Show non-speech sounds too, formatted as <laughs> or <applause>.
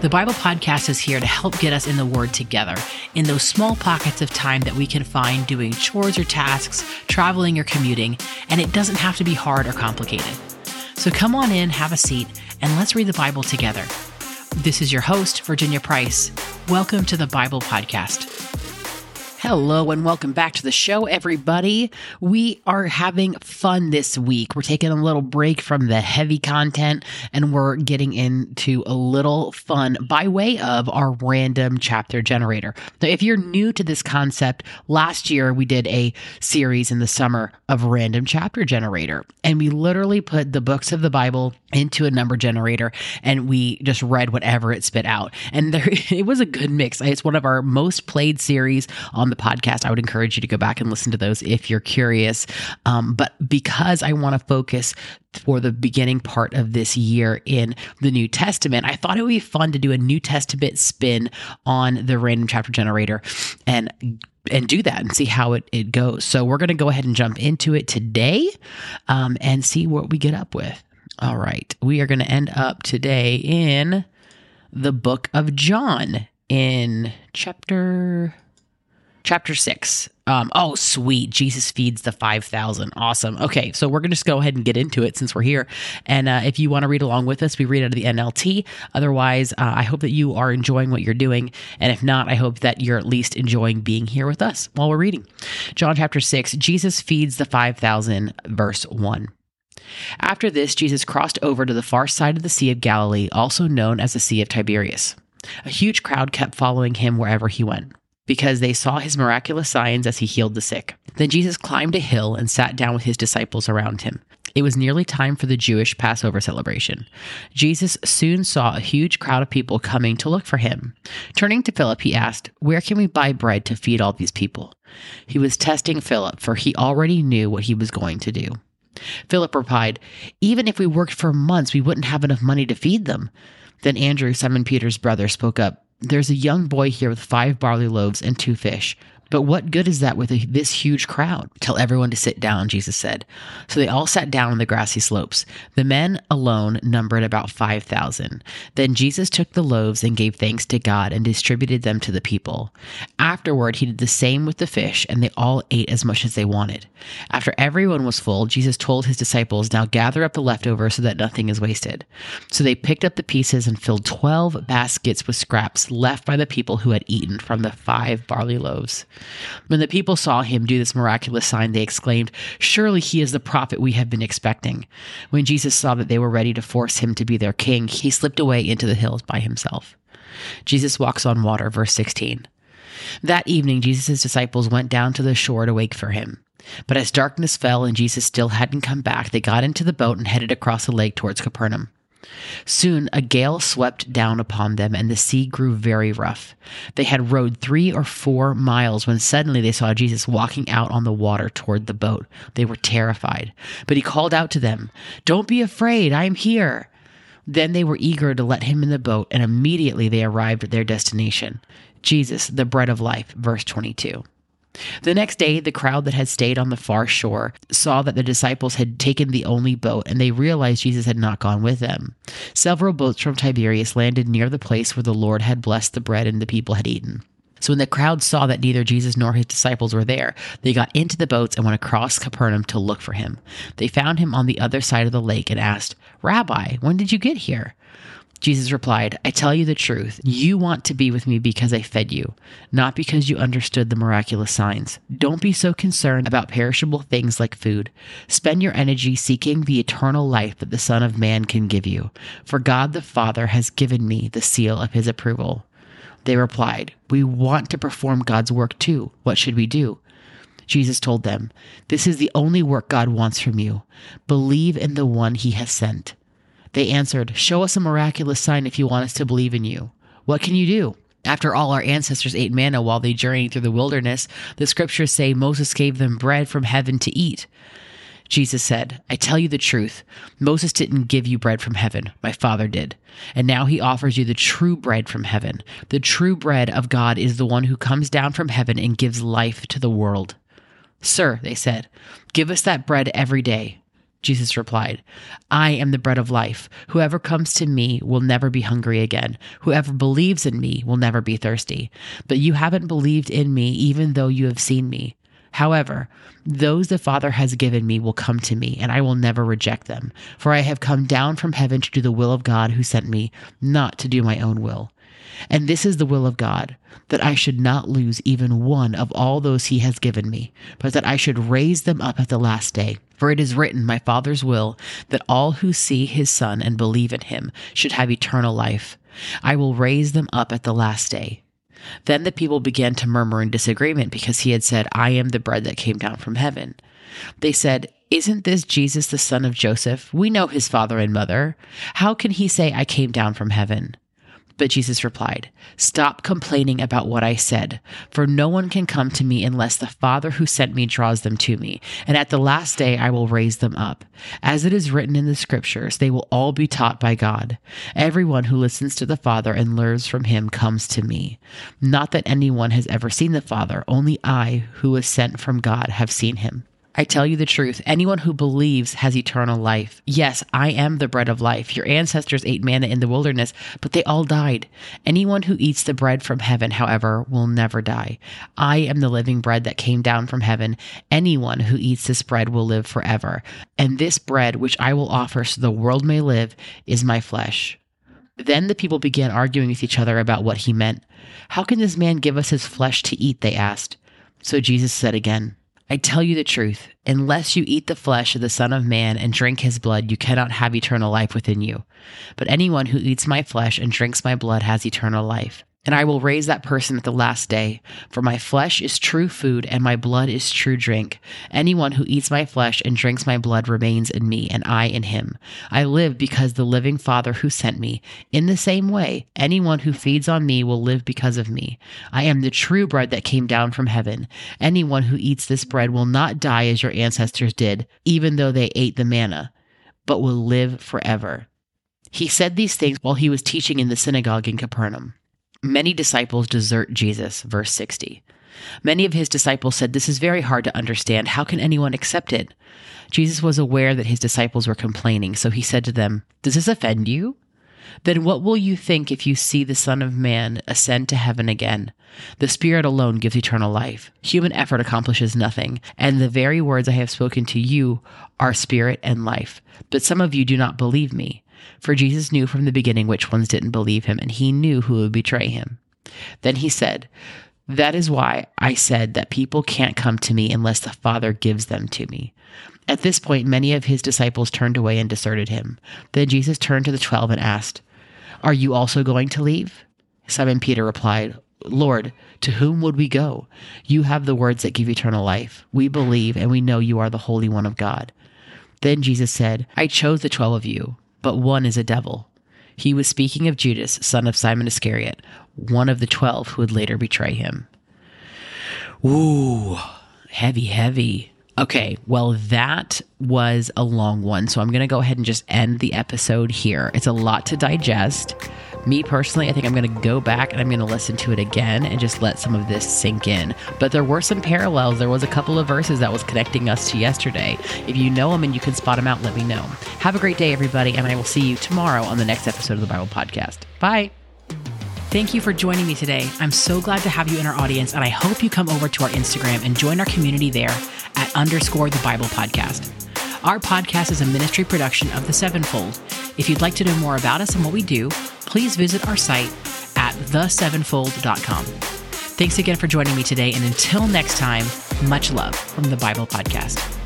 The Bible Podcast is here to help get us in the Word together in those small pockets of time that we can find doing chores or tasks, traveling or commuting, and it doesn't have to be hard or complicated. So come on in, have a seat, and let's read the Bible together. This is your host, Virginia Price. Welcome to the Bible Podcast. Hello and welcome back to the show, everybody. We are having fun this week. We're taking a little break from the heavy content and we're getting into a little fun by way of our random chapter generator. Now, if you're new to this concept, last year we did a series in the summer of random chapter generator and we literally put the books of the Bible into a number generator and we just read whatever it spit out. And there, <laughs> it was a good mix. It's one of our most played series on the podcast. I would encourage you to go back and listen to those if you're curious. Um, but because I want to focus for the beginning part of this year in the New Testament, I thought it would be fun to do a New Testament spin on the random chapter generator and and do that and see how it, it goes. So we're going to go ahead and jump into it today um, and see what we get up with. All right. We are going to end up today in the book of John in chapter chapter 6 um, oh sweet. Jesus feeds the 5000 awesome. Okay so we're gonna just go ahead and get into it since we're here. And uh, if you want to read along with us we read out of the nlt otherwise uh, i hope that you are enjoying what you're doing. And if not i hope that you're at least enjoying being here with us while we're reading. John chapter 6 jesus feeds the 5000 verse 1 after this, Jesus crossed over to the far side of the Sea of Galilee, also known as the Sea of Tiberias. A huge crowd kept following him wherever he went because they saw his miraculous signs as he healed the sick. Then Jesus climbed a hill and sat down with his disciples around him. It was nearly time for the Jewish Passover celebration. Jesus soon saw a huge crowd of people coming to look for him. Turning to Philip, he asked, Where can we buy bread to feed all these people? He was testing Philip, for he already knew what he was going to do. Philip replied, Even if we worked for months, we wouldn't have enough money to feed them. Then Andrew, Simon Peter's brother, spoke up. There's a young boy here with five barley loaves and two fish. But what good is that with a, this huge crowd? Tell everyone to sit down, Jesus said. So they all sat down on the grassy slopes. The men alone numbered about 5,000. Then Jesus took the loaves and gave thanks to God and distributed them to the people. Afterward, he did the same with the fish, and they all ate as much as they wanted. After everyone was full, Jesus told his disciples, Now gather up the leftovers so that nothing is wasted. So they picked up the pieces and filled 12 baskets with scraps left by the people who had eaten from the five barley loaves. When the people saw him do this miraculous sign, they exclaimed, Surely he is the prophet we have been expecting. When Jesus saw that they were ready to force him to be their king, he slipped away into the hills by himself. Jesus walks on water, verse 16. That evening, Jesus' disciples went down to the shore to wait for him. But as darkness fell and Jesus still hadn't come back, they got into the boat and headed across the lake towards Capernaum. Soon a gale swept down upon them, and the sea grew very rough. They had rowed three or four miles when suddenly they saw Jesus walking out on the water toward the boat. They were terrified. But he called out to them, Don't be afraid, I am here. Then they were eager to let him in the boat, and immediately they arrived at their destination Jesus, the bread of life, verse 22. The next day, the crowd that had stayed on the far shore saw that the disciples had taken the only boat, and they realized Jesus had not gone with them. Several boats from Tiberias landed near the place where the Lord had blessed the bread and the people had eaten. So when the crowd saw that neither Jesus nor his disciples were there, they got into the boats and went across Capernaum to look for him. They found him on the other side of the lake and asked, Rabbi, when did you get here? Jesus replied, I tell you the truth. You want to be with me because I fed you, not because you understood the miraculous signs. Don't be so concerned about perishable things like food. Spend your energy seeking the eternal life that the Son of Man can give you. For God the Father has given me the seal of his approval. They replied, We want to perform God's work too. What should we do? Jesus told them, This is the only work God wants from you. Believe in the one he has sent. They answered, Show us a miraculous sign if you want us to believe in you. What can you do? After all, our ancestors ate manna while they journeyed through the wilderness. The scriptures say Moses gave them bread from heaven to eat. Jesus said, I tell you the truth. Moses didn't give you bread from heaven. My Father did. And now he offers you the true bread from heaven. The true bread of God is the one who comes down from heaven and gives life to the world. Sir, they said, give us that bread every day. Jesus replied, I am the bread of life. Whoever comes to me will never be hungry again. Whoever believes in me will never be thirsty. But you haven't believed in me, even though you have seen me. However, those the Father has given me will come to me, and I will never reject them. For I have come down from heaven to do the will of God who sent me, not to do my own will. And this is the will of God, that I should not lose even one of all those he has given me, but that I should raise them up at the last day. For it is written, My Father's will, that all who see his Son and believe in him should have eternal life. I will raise them up at the last day. Then the people began to murmur in disagreement because he had said, I am the bread that came down from heaven. They said, Isn't this Jesus the son of Joseph? We know his father and mother. How can he say, I came down from heaven? But Jesus replied, Stop complaining about what I said, for no one can come to me unless the Father who sent me draws them to me, and at the last day I will raise them up. As it is written in the scriptures, they will all be taught by God. Everyone who listens to the Father and learns from him comes to me. Not that anyone has ever seen the Father, only I, who was sent from God, have seen him. I tell you the truth. Anyone who believes has eternal life. Yes, I am the bread of life. Your ancestors ate manna in the wilderness, but they all died. Anyone who eats the bread from heaven, however, will never die. I am the living bread that came down from heaven. Anyone who eats this bread will live forever. And this bread, which I will offer so the world may live, is my flesh. Then the people began arguing with each other about what he meant. How can this man give us his flesh to eat? They asked. So Jesus said again, I tell you the truth, unless you eat the flesh of the Son of Man and drink his blood, you cannot have eternal life within you. But anyone who eats my flesh and drinks my blood has eternal life and I will raise that person at the last day. For my flesh is true food, and my blood is true drink. Anyone who eats my flesh and drinks my blood remains in me, and I in him. I live because the living Father who sent me. In the same way, anyone who feeds on me will live because of me. I am the true bread that came down from heaven. Anyone who eats this bread will not die as your ancestors did, even though they ate the manna, but will live forever. He said these things while he was teaching in the synagogue in Capernaum. Many disciples desert Jesus, verse 60. Many of his disciples said, This is very hard to understand. How can anyone accept it? Jesus was aware that his disciples were complaining, so he said to them, Does this offend you? Then what will you think if you see the Son of Man ascend to heaven again? The Spirit alone gives eternal life. Human effort accomplishes nothing, and the very words I have spoken to you are spirit and life. But some of you do not believe me. For Jesus knew from the beginning which ones didn't believe him, and he knew who would betray him. Then he said, That is why I said that people can't come to me unless the Father gives them to me. At this point, many of his disciples turned away and deserted him. Then Jesus turned to the twelve and asked, Are you also going to leave? Simon Peter replied, Lord, to whom would we go? You have the words that give eternal life. We believe and we know you are the Holy One of God. Then Jesus said, I chose the twelve of you but one is a devil. He was speaking of Judas, son of Simon Iscariot, one of the twelve who would later betray him. Ooh, heavy, heavy. Okay, well, that was a long one. So I'm going to go ahead and just end the episode here. It's a lot to digest. Me personally, I think I'm going to go back and I'm going to listen to it again and just let some of this sink in. But there were some parallels. There was a couple of verses that was connecting us to yesterday. If you know them and you can spot them out, let me know. Have a great day, everybody, and I will see you tomorrow on the next episode of the Bible Podcast. Bye. Thank you for joining me today. I'm so glad to have you in our audience, and I hope you come over to our Instagram and join our community there at underscore the Bible Podcast. Our podcast is a ministry production of the Sevenfold. If you'd like to know more about us and what we do, please visit our site at thesevenfold.com. Thanks again for joining me today, and until next time, much love from the Bible Podcast.